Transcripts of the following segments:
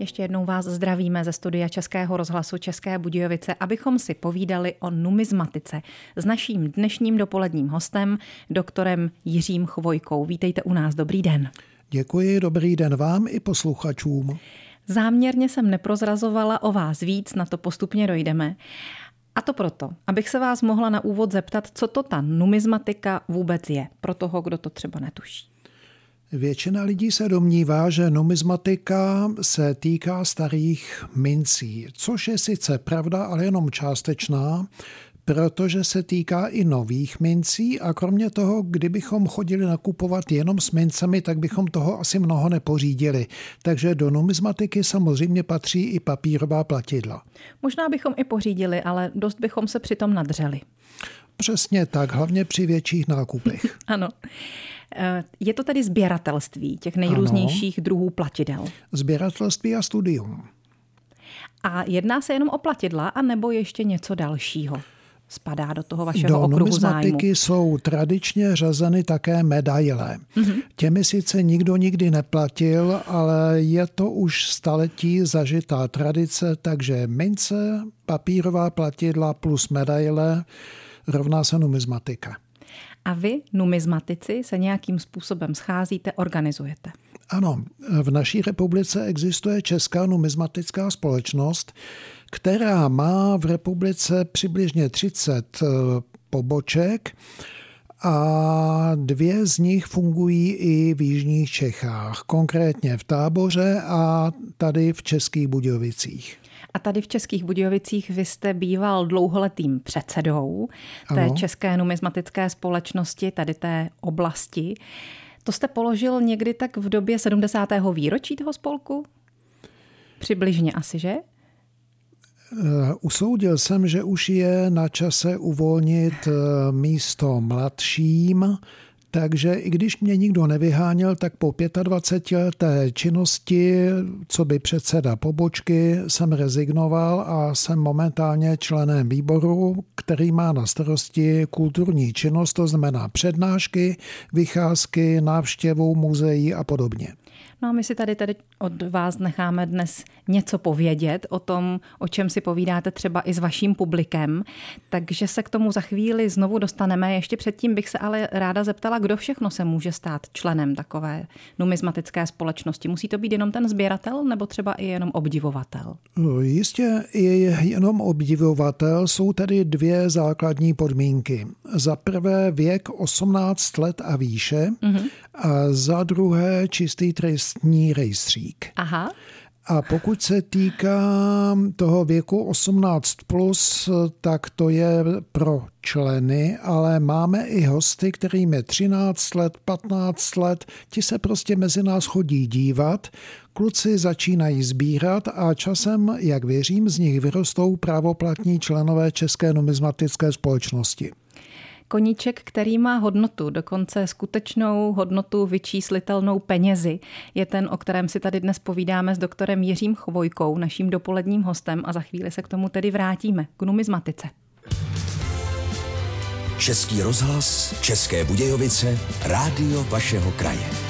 Ještě jednou vás zdravíme ze studia Českého rozhlasu České Budějovice, abychom si povídali o numizmatice s naším dnešním dopoledním hostem, doktorem Jiřím Chvojkou. Vítejte u nás, dobrý den. Děkuji, dobrý den vám i posluchačům. Záměrně jsem neprozrazovala o vás víc, na to postupně dojdeme. A to proto, abych se vás mohla na úvod zeptat, co to ta numizmatika vůbec je, pro toho, kdo to třeba netuší. Většina lidí se domnívá, že numizmatika se týká starých mincí, což je sice pravda, ale jenom částečná, protože se týká i nových mincí a kromě toho, kdybychom chodili nakupovat jenom s mincemi, tak bychom toho asi mnoho nepořídili. Takže do numizmatiky samozřejmě patří i papírová platidla. Možná bychom i pořídili, ale dost bychom se přitom nadřeli. Přesně tak, hlavně při větších nákupech. ano. Eh, je to tedy sběratelství těch nejrůznějších ano. druhů platidel? Sběratelství a studium. A jedná se jenom o platidla, anebo ještě něco dalšího? Spadá do toho vašeho do okruhu zájmu? jsou tradičně řazeny také medaile. Mm-hmm. Těmi sice nikdo nikdy neplatil, ale je to už staletí zažitá tradice, takže mince, papírová platidla plus medaile rovná se numizmatika. A vy, numizmatici, se nějakým způsobem scházíte, organizujete. Ano, v naší republice existuje Česká numizmatická společnost, která má v republice přibližně 30 eh, poboček a dvě z nich fungují i v Jižních Čechách, konkrétně v Táboře a tady v Českých Budějovicích. A tady v Českých Budějovicích vy jste býval dlouholetým předsedou té ano. České numizmatické společnosti, tady té oblasti. To jste položil někdy tak v době 70. výročí toho spolku? Přibližně asi, že? Eh, usoudil jsem, že už je na čase uvolnit eh, místo mladším, takže i když mě nikdo nevyháněl, tak po 25 leté činnosti, co by předseda pobočky, jsem rezignoval a jsem momentálně členem výboru, který má na starosti kulturní činnost, to znamená přednášky, vycházky, návštěvu muzeí a podobně. No a my si tady, tady od vás necháme dnes něco povědět o tom, o čem si povídáte třeba i s vaším publikem, takže se k tomu za chvíli znovu dostaneme. Ještě předtím bych se ale ráda zeptala, kdo všechno se může stát členem takové numizmatické společnosti. Musí to být jenom ten sběratel nebo třeba i jenom obdivovatel? No, jistě je jenom obdivovatel. Jsou tady dvě základní podmínky. Za prvé věk 18 let a výše mm-hmm. a za druhé čistý trestní rejstřík rejstřík. Aha. A pokud se týká toho věku 18+, plus, tak to je pro členy, ale máme i hosty, kterým je 13 let, 15 let, ti se prostě mezi nás chodí dívat, kluci začínají sbírat a časem, jak věřím, z nich vyrostou právoplatní členové České numizmatické společnosti koníček, který má hodnotu, dokonce skutečnou hodnotu vyčíslitelnou penězi, je ten, o kterém si tady dnes povídáme s doktorem Jiřím Chvojkou, naším dopoledním hostem a za chvíli se k tomu tedy vrátíme, k numizmatice. Český rozhlas, České Budějovice, rádio vašeho kraje.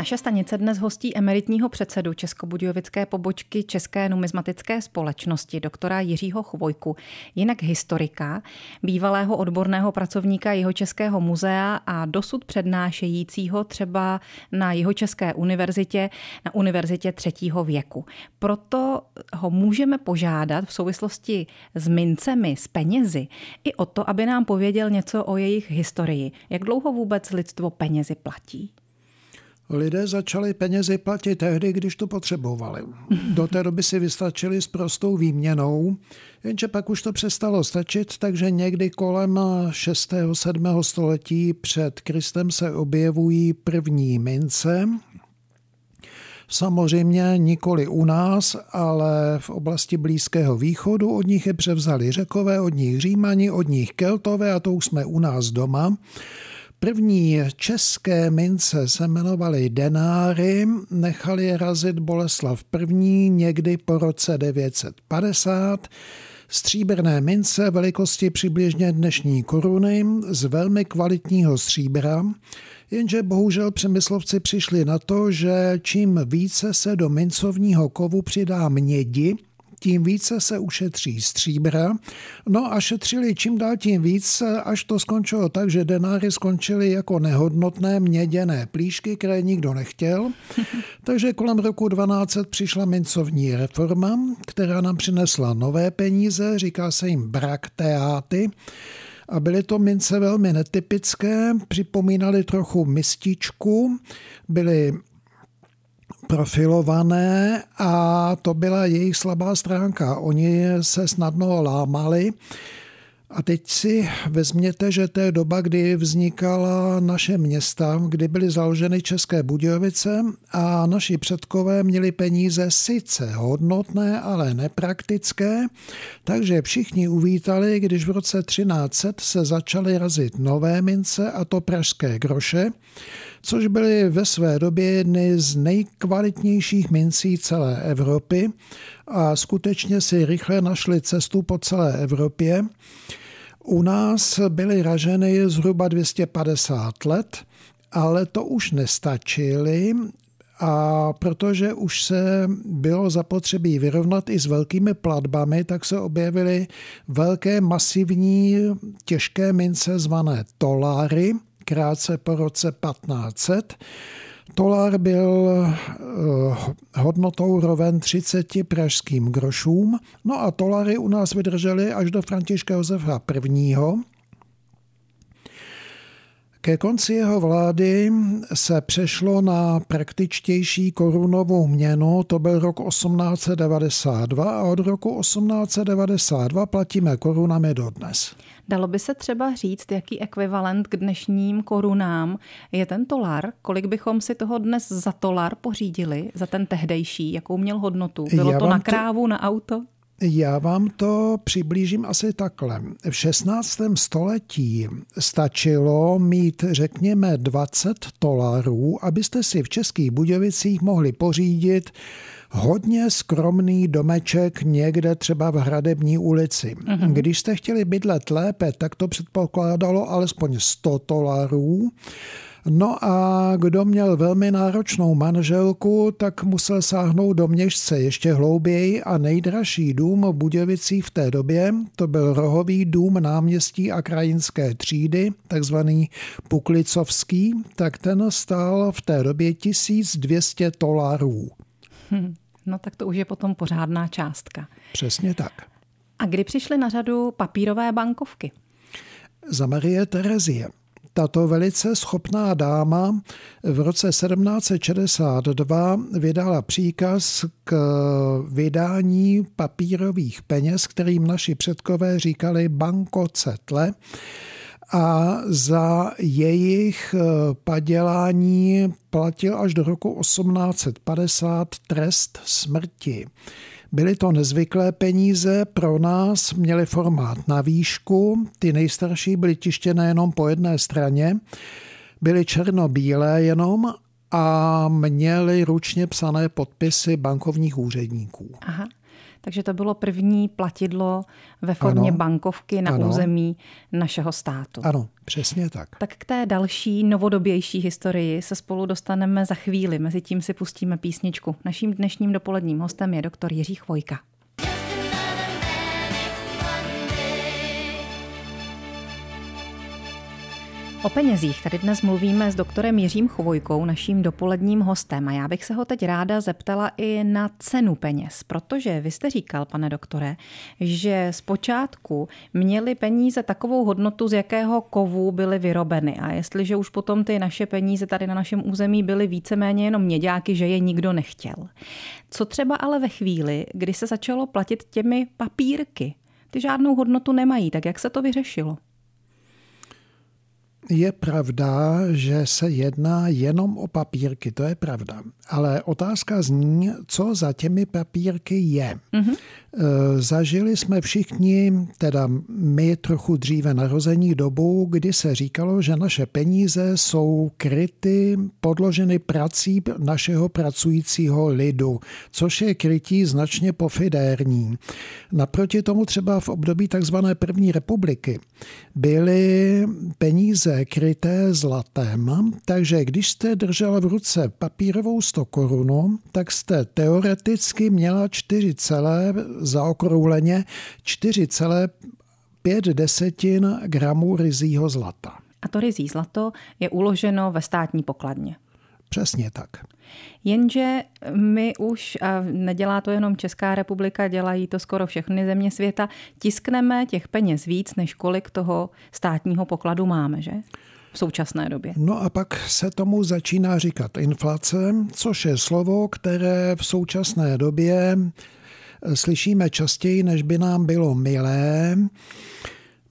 Naše stanice dnes hostí emeritního předsedu Českobudějovické pobočky České numizmatické společnosti, doktora Jiřího Chvojku, jinak historika, bývalého odborného pracovníka Jihočeského muzea a dosud přednášejícího třeba na Jihočeské univerzitě, na univerzitě třetího věku. Proto ho můžeme požádat v souvislosti s mincemi, s penězi, i o to, aby nám pověděl něco o jejich historii. Jak dlouho vůbec lidstvo penězi platí? Lidé začali penězi platit tehdy, když to potřebovali. Do té doby si vystačili s prostou výměnou, jenže pak už to přestalo stačit, takže někdy kolem 6. 7. století před Kristem se objevují první mince, Samozřejmě nikoli u nás, ale v oblasti Blízkého východu. Od nich je převzali řekové, od nich římani, od nich keltové a to už jsme u nás doma. První české mince se jmenovaly denáry, nechali je razit Boleslav I. někdy po roce 950. Stříbrné mince velikosti přibližně dnešní koruny z velmi kvalitního stříbra. Jenže bohužel přemyslovci přišli na to, že čím více se do mincovního kovu přidá mědi, tím více se ušetří stříbra. No a šetřili čím dál tím víc, až to skončilo tak, že denáry skončily jako nehodnotné měděné plíšky, které nikdo nechtěl. Takže kolem roku 1200 přišla mincovní reforma, která nám přinesla nové peníze, říká se jim brakteáty. A byly to mince velmi netypické, připomínaly trochu mističku, byly profilované a to byla jejich slabá stránka. Oni se snadno lámali. A teď si vezměte, že to je doba, kdy vznikala naše města, kdy byly založeny České Budějovice a naši předkové měli peníze sice hodnotné, ale nepraktické, takže všichni uvítali, když v roce 1300 se začaly razit nové mince a to pražské groše což byly ve své době jedny z nejkvalitnějších mincí celé Evropy a skutečně si rychle našli cestu po celé Evropě. U nás byly raženy zhruba 250 let, ale to už nestačily, a protože už se bylo zapotřebí vyrovnat i s velkými platbami, tak se objevily velké masivní těžké mince zvané toláry, krátce po roce 1500. Tolar byl eh, hodnotou roven 30 pražským grošům, no a tolary u nás vydržely až do Františka Josefa I. Ke konci jeho vlády se přešlo na praktičtější korunovou měnu, to byl rok 1892 a od roku 1892 platíme korunami dodnes. Dalo by se třeba říct, jaký ekvivalent k dnešním korunám je ten tolar? Kolik bychom si toho dnes za tolar pořídili, za ten tehdejší? Jakou měl hodnotu? Bylo Já to na krávu, to... na auto? Já vám to přiblížím asi takhle. V 16. století stačilo mít, řekněme, 20 dolarů, abyste si v Českých Budějovicích mohli pořídit hodně skromný domeček někde třeba v Hradební ulici. Mm-hmm. Když jste chtěli bydlet lépe, tak to předpokládalo alespoň 100 dolarů. No a kdo měl velmi náročnou manželku, tak musel sáhnout do měšce ještě hlouběji a nejdražší dům v Budějovicích v té době, to byl rohový dům náměstí a krajinské třídy, takzvaný Puklicovský, tak ten stál v té době 1200 dolarů. Hm, no tak to už je potom pořádná částka. Přesně tak. A kdy přišly na řadu papírové bankovky? Za Marie Terezie. Tato velice schopná dáma v roce 1762 vydala příkaz k vydání papírových peněz, kterým naši předkové říkali bankocetle a za jejich padělání platil až do roku 1850 trest smrti. Byly to nezvyklé peníze, pro nás měly formát na výšku, ty nejstarší byly tištěné jenom po jedné straně, byly černobílé jenom a měly ručně psané podpisy bankovních úředníků. Aha. Takže to bylo první platidlo ve formě ano, bankovky na ano. území našeho státu. Ano, přesně tak. Tak k té další novodobější historii se spolu dostaneme za chvíli. Mezitím si pustíme písničku. Naším dnešním dopoledním hostem je doktor Jiří Chvojka. O penězích tady dnes mluvíme s doktorem Jiřím Chvojkou, naším dopoledním hostem. A já bych se ho teď ráda zeptala i na cenu peněz, protože vy jste říkal, pane doktore, že zpočátku měly peníze takovou hodnotu, z jakého kovu byly vyrobeny. A jestliže už potom ty naše peníze tady na našem území byly víceméně jenom měďáky, že je nikdo nechtěl. Co třeba ale ve chvíli, kdy se začalo platit těmi papírky? Ty žádnou hodnotu nemají, tak jak se to vyřešilo? Je pravda, že se jedná jenom o papírky, to je pravda. Ale otázka zní, co za těmi papírky je. Mm-hmm. Eh, zažili jsme všichni, teda my trochu dříve narození dobu, kdy se říkalo, že naše peníze jsou kryty, podloženy prací našeho pracujícího lidu, což je krytí značně pofidérní. Naproti tomu třeba v období tzv. první republiky byly peníze kryté zlatem, takže když jste držela v ruce papírovou 100 korunu, tak jste teoreticky měla 4 celé zaokrouhleně 4,5 desetin gramů rizího zlata. A to rizí zlato je uloženo ve státní pokladně. Přesně tak. Jenže my už, a nedělá to jenom Česká republika, dělají to skoro všechny země světa, tiskneme těch peněz víc, než kolik toho státního pokladu máme, že? v současné době. No a pak se tomu začíná říkat inflace, což je slovo, které v současné době slyšíme častěji, než by nám bylo milé.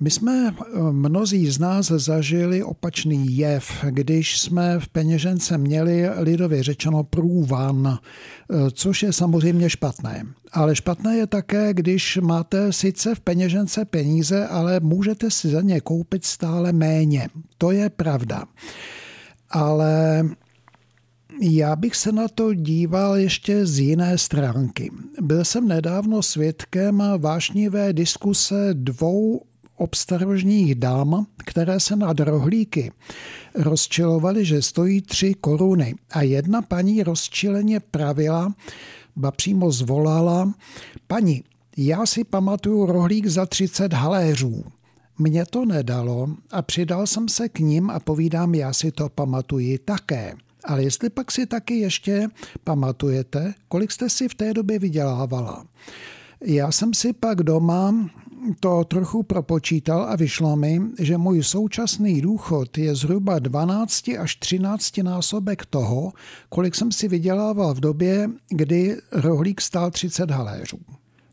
My jsme mnozí z nás zažili opačný jev, když jsme v peněžence měli lidově řečeno průvan, což je samozřejmě špatné. Ale špatné je také, když máte sice v peněžence peníze, ale můžete si za ně koupit stále méně. To je pravda. Ale já bych se na to díval ještě z jiné stránky. Byl jsem nedávno svědkem vášnivé diskuse dvou obstarožních dám, které se nad rohlíky rozčilovaly, že stojí tři koruny. A jedna paní rozčileně pravila, ba přímo zvolala, paní, já si pamatuju rohlík za 30 haléřů. Mně to nedalo a přidal jsem se k ním a povídám, já si to pamatuji také. Ale jestli pak si taky ještě pamatujete, kolik jste si v té době vydělávala. Já jsem si pak doma to trochu propočítal a vyšlo mi, že můj současný důchod je zhruba 12 až 13 násobek toho, kolik jsem si vydělával v době, kdy rohlík stál 30 haléřů.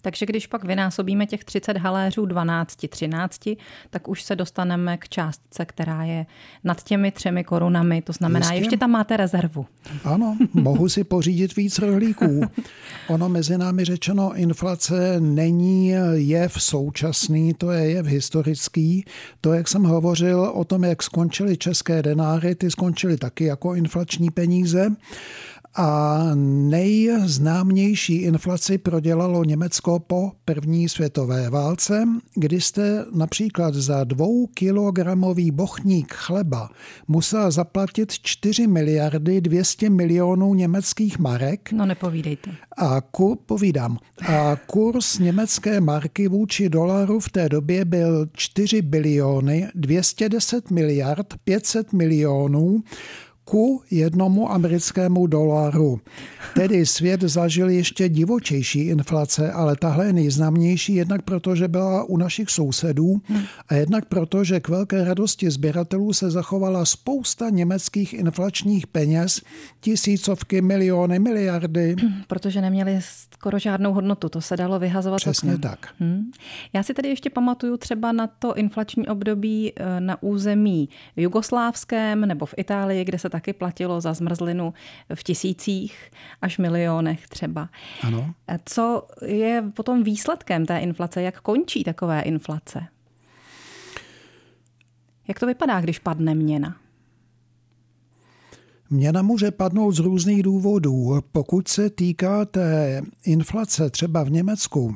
Takže když pak vynásobíme těch 30 haléřů 12, 13, tak už se dostaneme k částce, která je nad těmi třemi korunami. To znamená, Jistě. ještě tam máte rezervu. Ano, mohu si pořídit víc rohlíků. Ono mezi námi řečeno, inflace není jev současný, to je jev historický. To, jak jsem hovořil o tom, jak skončily české denáry, ty skončily taky jako inflační peníze. A nejznámější inflaci prodělalo Německo po první světové válce, kdy jste například za dvou kilogramový bochník chleba musela zaplatit 4 miliardy 200 milionů německých marek. No nepovídejte. A ku, povídám. A kurz německé marky vůči dolaru v té době byl 4 biliony 210 miliard 500 milionů ku jednomu americkému dolaru. Tedy svět zažil ještě divočejší inflace, ale tahle je nejznámější jednak proto, že byla u našich sousedů a jednak proto, že k velké radosti sběratelů se zachovala spousta německých inflačních peněz, tisícovky, miliony, miliardy. Protože neměli skoro žádnou hodnotu, to se dalo vyhazovat. Přesně oknem. tak. Hmm. Já si tady ještě pamatuju třeba na to inflační období eh, na území jugoslávském nebo v Itálii, kde se taky platilo za zmrzlinu v tisících až milionech třeba. Ano. Co je potom výsledkem té inflace? Jak končí takové inflace? Jak to vypadá, když padne měna? Měna může padnout z různých důvodů. Pokud se týká té inflace třeba v Německu,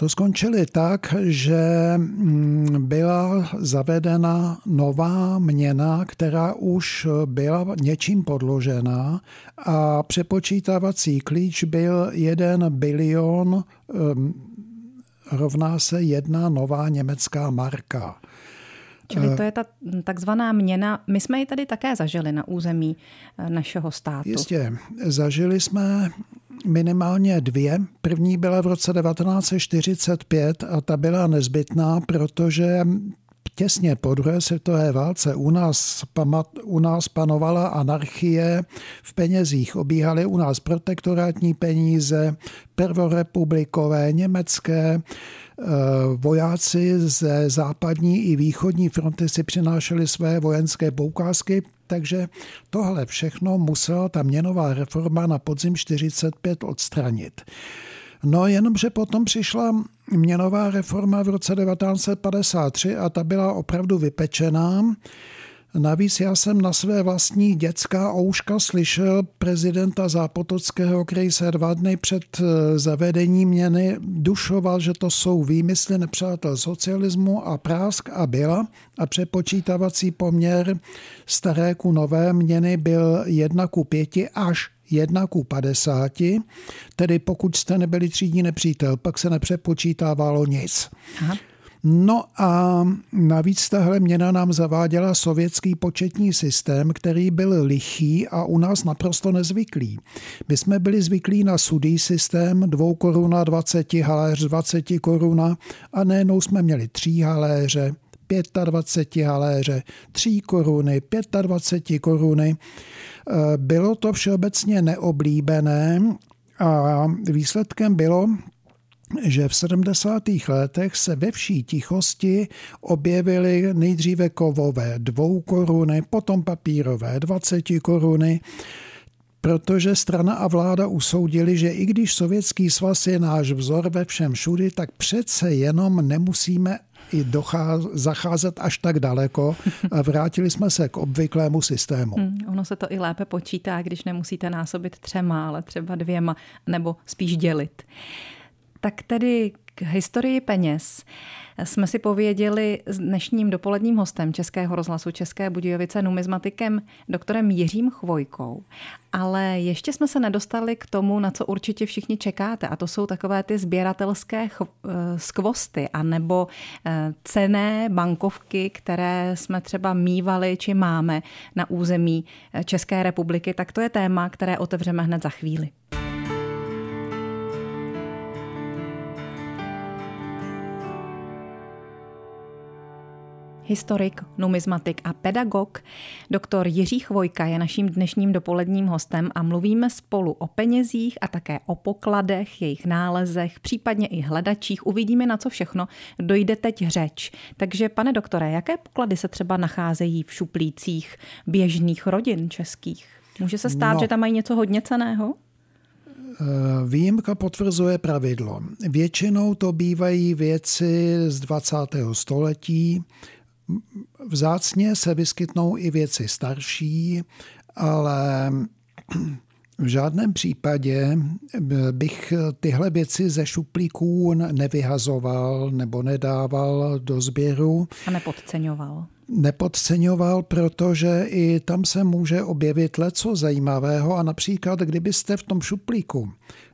to skončili tak, že mm, byla zavedena nová měna, která už byla něčím podložená a přepočítavací klíč byl 1 bilion mm, rovná se jedna nová německá marka. Čili to je ta takzvaná měna. My jsme ji tady také zažili na území eh, našeho státu. Jistě. Zažili jsme minimálně dvě. První byla v roce 1945 a ta byla nezbytná, protože těsně po druhé světové válce u nás, pamat, u nás panovala anarchie, v penězích obíhaly u nás protektorátní peníze, prvorepublikové, německé, vojáci ze západní i východní fronty si přinášeli své vojenské poukázky, takže tohle všechno musela ta měnová reforma na podzim 45 odstranit. No jenomže potom přišla měnová reforma v roce 1953 a ta byla opravdu vypečená. Navíc já jsem na své vlastní dětská ouška slyšel prezidenta Zápotockého, který se dva dny před eh, zavedením měny dušoval, že to jsou výmysly nepřátel socialismu a prásk a byla a přepočítavací poměr staré ku nové měny byl 1 ku 5 až 1 ku 50, tedy pokud jste nebyli třídní nepřítel, pak se nepřepočítávalo nic. Aha. No a navíc tahle měna nám zaváděla sovětský početní systém, který byl lichý a u nás naprosto nezvyklý. My jsme byli zvyklí na sudý systém, dvou koruna, 20 haléř, 20 koruna a nejenom jsme měli tří haléře, 25 haléře, 3 koruny, 25 koruny. E, bylo to všeobecně neoblíbené a výsledkem bylo, že v 70. letech se ve vší tichosti objevily nejdříve kovové dvou koruny, potom papírové 20 koruny, protože strana a vláda usoudili, že i když Sovětský svaz je náš vzor ve všem všudy, tak přece jenom nemusíme i docház, zacházet až tak daleko vrátili jsme se k obvyklému systému. Hmm, ono se to i lépe počítá, když nemusíte násobit třema, ale třeba dvěma, nebo spíš dělit. Tak tedy k historii peněz jsme si pověděli s dnešním dopoledním hostem Českého rozhlasu České Budějovice numizmatikem doktorem Jiřím Chvojkou. Ale ještě jsme se nedostali k tomu, na co určitě všichni čekáte a to jsou takové ty sběratelské eh, skvosty a nebo eh, cené bankovky, které jsme třeba mývali či máme na území eh, České republiky. Tak to je téma, které otevřeme hned za chvíli. Historik, numizmatik a pedagog. Doktor Jiří Chvojka je naším dnešním dopoledním hostem a mluvíme spolu o penězích a také o pokladech, jejich nálezech, případně i hledačích. Uvidíme, na co všechno dojde teď řeč. Takže, pane doktore, jaké poklady se třeba nacházejí v šuplících běžných rodin českých? Může se stát, no. že tam mají něco hodně ceného? Eh, výjimka potvrzuje pravidlo. Většinou to bývají věci z 20. století, Vzácně se vyskytnou i věci starší, ale v žádném případě bych tyhle věci ze šuplíků nevyhazoval nebo nedával do sběru. A nepodceňoval nepodceňoval, protože i tam se může objevit leco zajímavého a například, kdybyste v tom šuplíku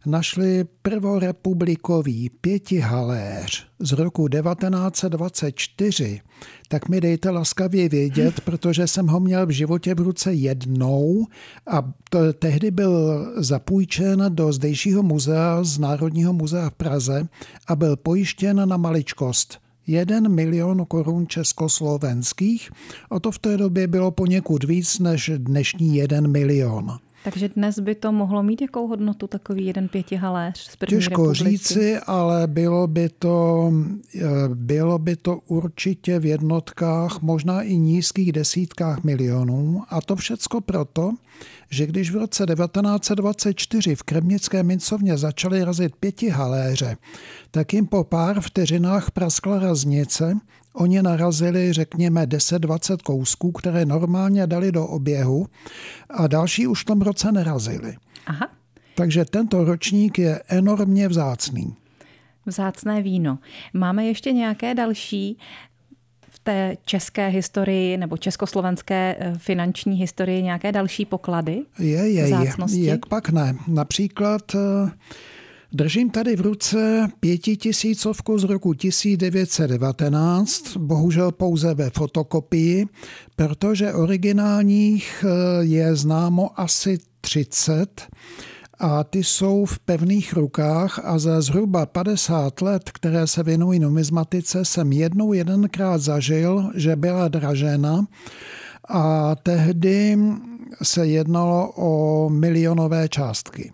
našli prvorepublikový pětihaléř z roku 1924, tak mi dejte laskavě vědět, protože jsem ho měl v životě v ruce jednou a to, tehdy byl zapůjčen do zdejšího muzea z Národního muzea v Praze a byl pojištěn na maličkost – 1 milion korun československých a to v té době bylo poněkud víc než dnešní 1 milion. Takže dnes by to mohlo mít jakou hodnotu takový jeden pětihaléř z první Těžko republiky? říci, ale bylo by, to, eh, bylo by to určitě v jednotkách, možná i nízkých desítkách milionů. A to všecko proto, že když v roce 1924 v Kremnické mincovně začaly razit pěti haléře, tak jim po pár vteřinách praskla raznice, Oni narazili, řekněme, 10-20 kousků, které normálně dali do oběhu a další už v tom roce nerazili. Aha. Takže tento ročník je enormně vzácný. Vzácné víno. Máme ještě nějaké další té české historii nebo československé eh, finanční historii nějaké další poklady? Je, je, je. Jak pak ne. Například eh, Držím tady v ruce pětitisícovku z roku 1919, bohužel pouze ve fotokopii, protože originálních eh, je známo asi 30 a ty jsou v pevných rukách a za zhruba 50 let, které se věnují numizmatice, jsem jednou jedenkrát zažil, že byla dražena a tehdy se jednalo o milionové částky.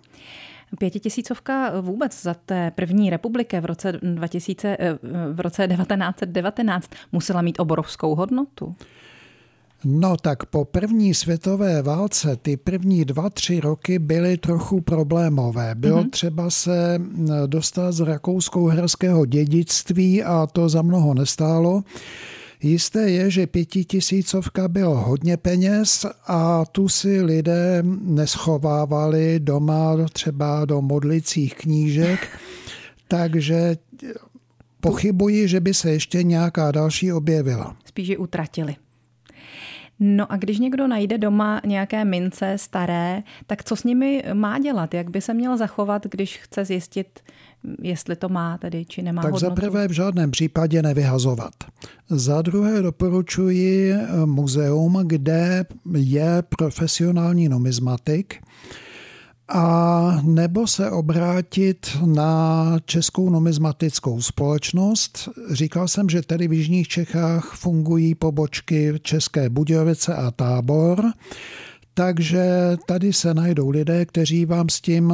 Pětitisícovka vůbec za té první republiky v roce, 2000, v roce 1919 musela mít obrovskou hodnotu. No tak po první světové válce ty první dva, tři roky byly trochu problémové. Bylo mm-hmm. třeba se dostat z rakousko-uherského dědictví a to za mnoho nestálo. Jisté je, že pětitisícovka bylo hodně peněz a tu si lidé neschovávali doma třeba do modlicích knížek, takže pochybuji, že by se ještě nějaká další objevila. Spíš ji utratili. No a když někdo najde doma nějaké mince staré, tak co s nimi má dělat? Jak by se měl zachovat, když chce zjistit, jestli to má tedy, či nemá Tak hodnotu? za prvé v žádném případě nevyhazovat. Za druhé doporučuji muzeum, kde je profesionální numizmatik, a nebo se obrátit na Českou numizmatickou společnost. Říkal jsem, že tady v Jižních Čechách fungují pobočky České Budějovice a Tábor. Takže tady se najdou lidé, kteří vám s tím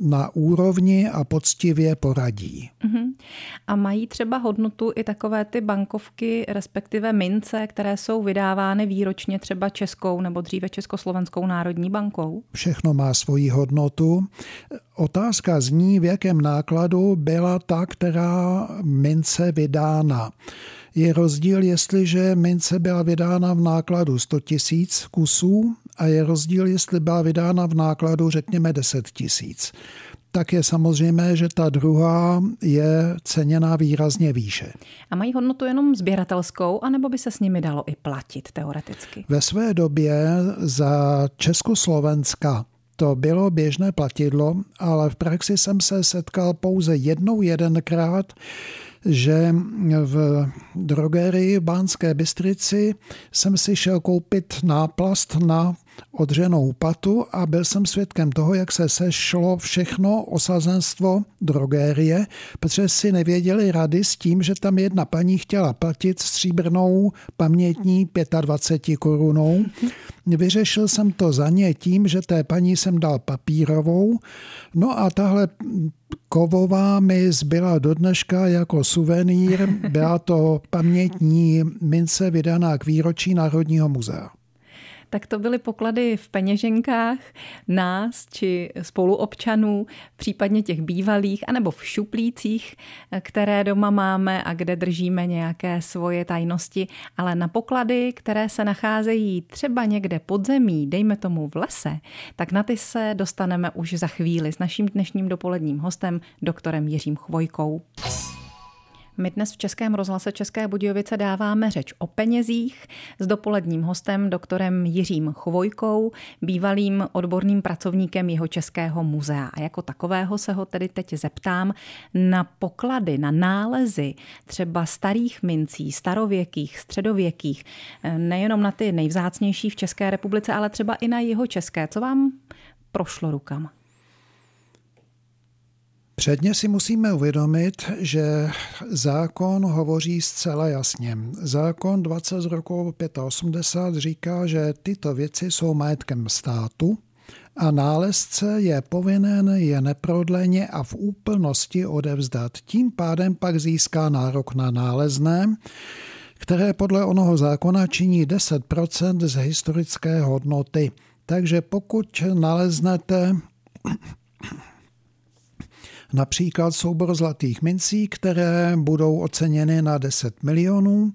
na úrovni a poctivě poradí. Uh-huh. A mají třeba hodnotu i takové ty bankovky, respektive mince, které jsou vydávány výročně třeba Českou nebo dříve Československou národní bankou? Všechno má svoji hodnotu. Otázka zní, v jakém nákladu byla ta, která mince vydána. Je rozdíl, jestliže mince byla vydána v nákladu 100 tisíc kusů a je rozdíl, jestli byla vydána v nákladu řekněme 10 tisíc. Tak je samozřejmé, že ta druhá je ceněná výrazně výše. A mají hodnotu jenom sběratelskou, anebo by se s nimi dalo i platit teoreticky? Ve své době za Československa to bylo běžné platidlo, ale v praxi jsem se setkal pouze jednou jedenkrát, že v drogerii v Bánské Bystrici jsem si šel koupit náplast na odřenou patu a byl jsem svědkem toho, jak se sešlo všechno osazenstvo drogérie, protože si nevěděli rady s tím, že tam jedna paní chtěla platit stříbrnou pamětní 25 korunou. Vyřešil jsem to za ně tím, že té paní jsem dal papírovou, no a tahle kovová mi zbyla do dneška jako suvenýr. Byla to pamětní mince vydaná k výročí Národního muzea tak to byly poklady v peněženkách nás či spoluobčanů, případně těch bývalých, anebo v šuplících, které doma máme a kde držíme nějaké svoje tajnosti, ale na poklady, které se nacházejí třeba někde pod zemí, dejme tomu v lese, tak na ty se dostaneme už za chvíli s naším dnešním dopoledním hostem, doktorem Jiřím Chvojkou. My dnes v Českém rozhlase České Budějovice dáváme řeč o penězích s dopoledním hostem doktorem Jiřím Chvojkou, bývalým odborným pracovníkem jeho Českého muzea. A jako takového se ho tedy teď zeptám na poklady, na nálezy třeba starých mincí, starověkých, středověkých, nejenom na ty nejvzácnější v České republice, ale třeba i na jeho české. Co vám prošlo rukama? Předně si musíme uvědomit, že zákon hovoří zcela jasně. Zákon 20 z roku 85 říká, že tyto věci jsou majetkem státu a nálezce je povinen je neprodleně a v úplnosti odevzdat. Tím pádem pak získá nárok na nálezné, které podle onoho zákona činí 10% z historické hodnoty. Takže pokud naleznete Například soubor zlatých mincí, které budou oceněny na 10 milionů,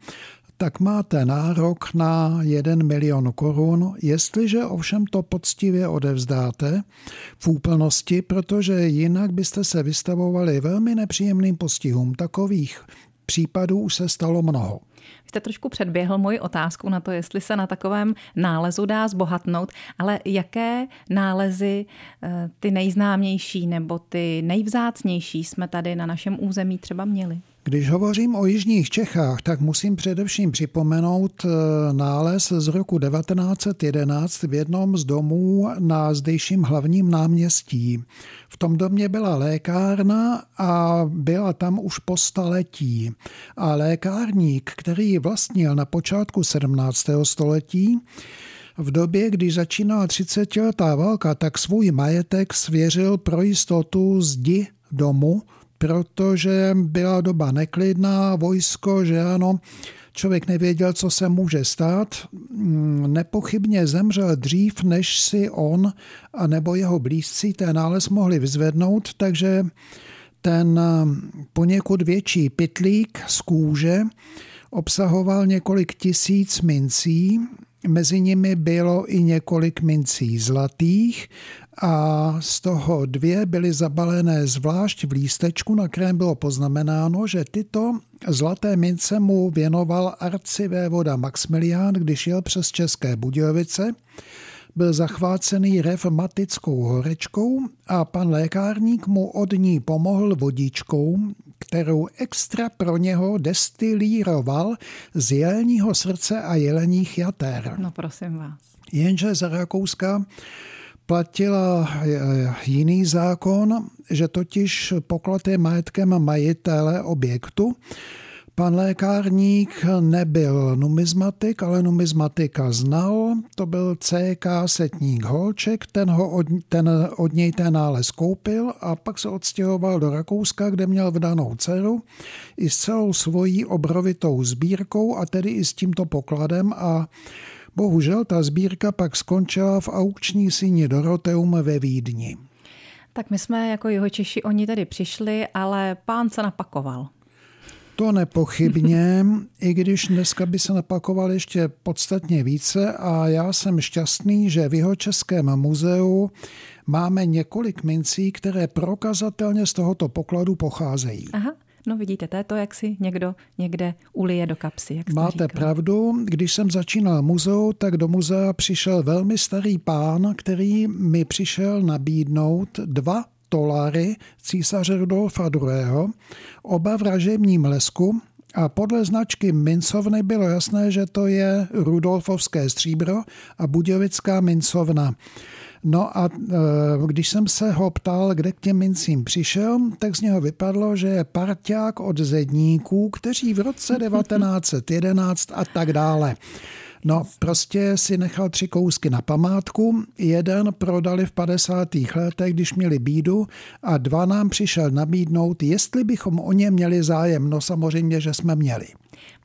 tak máte nárok na 1 milion korun, jestliže ovšem to poctivě odevzdáte v úplnosti, protože jinak byste se vystavovali velmi nepříjemným postihům. Takových případů už se stalo mnoho jste trošku předběhl moji otázku na to, jestli se na takovém nálezu dá zbohatnout, ale jaké nálezy eh, ty nejznámější nebo ty nejvzácnější jsme tady na našem území třeba měli? Když hovořím o jižních Čechách, tak musím především připomenout eh, nález z roku 1911 v jednom z domů na zdejším hlavním náměstí. V tom domě byla lékárna a byla tam už po staletí. A lékárník, který ji vlastnil na počátku 17. století, v době, kdy začínala 30-letá válka, tak svůj majetek svěřil pro jistotu zdi domu, protože byla doba neklidná, vojsko, že ano, Člověk nevěděl, co se může stát. Mm, nepochybně zemřel dřív, než si on a nebo jeho blízcí ten nález mohli vyzvednout, takže ten poněkud větší pitlík z kůže obsahoval několik tisíc mincí, mezi nimi bylo i několik mincí zlatých a z toho dvě byly zabalené zvlášť v lístečku, na kterém bylo poznamenáno, že tyto zlaté mince mu věnoval voda Maximilián, když jel přes České Budějovice. Byl zachvácený revmatickou horečkou a pan lékárník mu od ní pomohl vodičkou, kterou extra pro něho destilíroval z jelního srdce a jeleních jater. No prosím vás. Jenže za Rakouska platila eh, jiný zákon, že totiž poklad je majetkem majitele objektu Pan lékárník nebyl numizmatik, ale numizmatika znal. To byl CK Setník Holček, ten, ho od, ten od něj ten nález koupil a pak se odstěhoval do Rakouska, kde měl vdanou dceru i s celou svojí obrovitou sbírkou a tedy i s tímto pokladem a bohužel ta sbírka pak skončila v aukční síni Doroteum ve Vídni. Tak my jsme jako jeho Češi, oni tady přišli, ale pán se napakoval. To nepochybně, i když dneska by se napakoval ještě podstatně více a já jsem šťastný, že v jeho Českém muzeu máme několik mincí, které prokazatelně z tohoto pokladu pocházejí. Aha. No vidíte, to je to, jak si někdo někde ulije do kapsy. Jak Máte říkal. pravdu. Když jsem začínal muzeu, tak do muzea přišel velmi starý pán, který mi přišel nabídnout dva tolary císaře Rudolfa II., oba v ražebním lesku a podle značky mincovny bylo jasné, že to je Rudolfovské stříbro a Budějovická mincovna. No a e, když jsem se ho ptal, kde k těm mincím přišel, tak z něho vypadlo, že je parťák od zedníků, kteří v roce 1911 a tak dále No, prostě si nechal tři kousky na památku. Jeden prodali v 50. letech, když měli bídu a dva nám přišel nabídnout, jestli bychom o ně měli zájem. No samozřejmě, že jsme měli.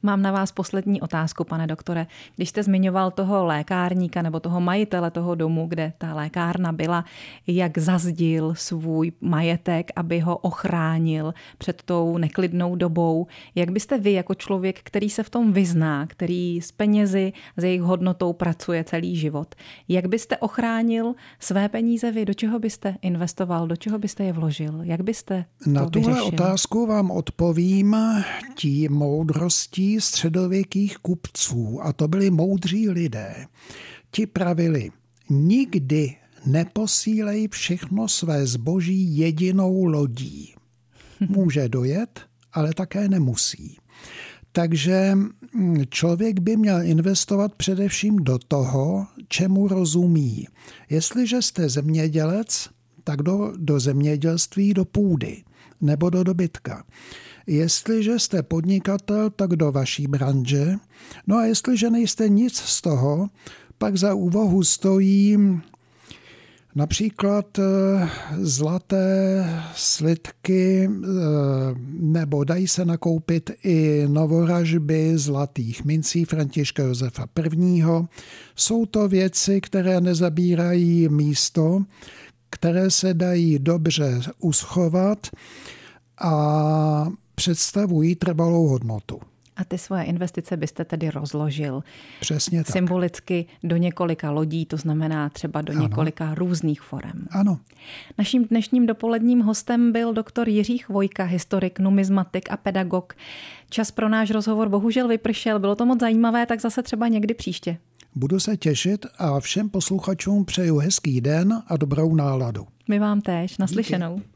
Mám na vás poslední otázku, pane doktore. Když jste zmiňoval toho lékárníka nebo toho majitele toho domu, kde ta lékárna byla, jak zazdil svůj majetek, aby ho ochránil před tou neklidnou dobou, jak byste vy jako člověk, který se v tom vyzná, který s penězi, s jejich hodnotou pracuje celý život, jak byste ochránil své peníze vy, do čeho byste investoval, do čeho byste je vložil, jak byste to Na tuhle vyřešil? otázku vám odpovím tí moudrostí středověkých kupců, a to byli moudří lidé, ti pravili, nikdy neposílej všechno své zboží jedinou lodí. Může dojet, ale také nemusí. Takže mm, člověk by měl investovat především do toho, čemu rozumí. Jestliže jste zemědělec, tak do, do zemědělství, do půdy nebo do dobytka. Jestliže jste podnikatel, tak do vaší branže. No a jestliže nejste nic z toho, pak za úvahu stojí Například eh, zlaté slitky eh, nebo dají se nakoupit i novoražby zlatých mincí Františka Josefa I. Jsou to věci, které nezabírají místo, které se dají dobře uschovat a představují trvalou hodnotu. A ty svoje investice byste tedy rozložil. Přesně tak. Symbolicky do několika lodí, to znamená třeba do ano. několika různých forem. Ano. Naším dnešním dopoledním hostem byl doktor Jiří Chvojka, historik, numizmatik a pedagog. Čas pro náš rozhovor bohužel vypršel, bylo to moc zajímavé, tak zase třeba někdy příště. Budu se těšit a všem posluchačům přeju hezký den a dobrou náladu. My vám též. Naslyšenou. Díky.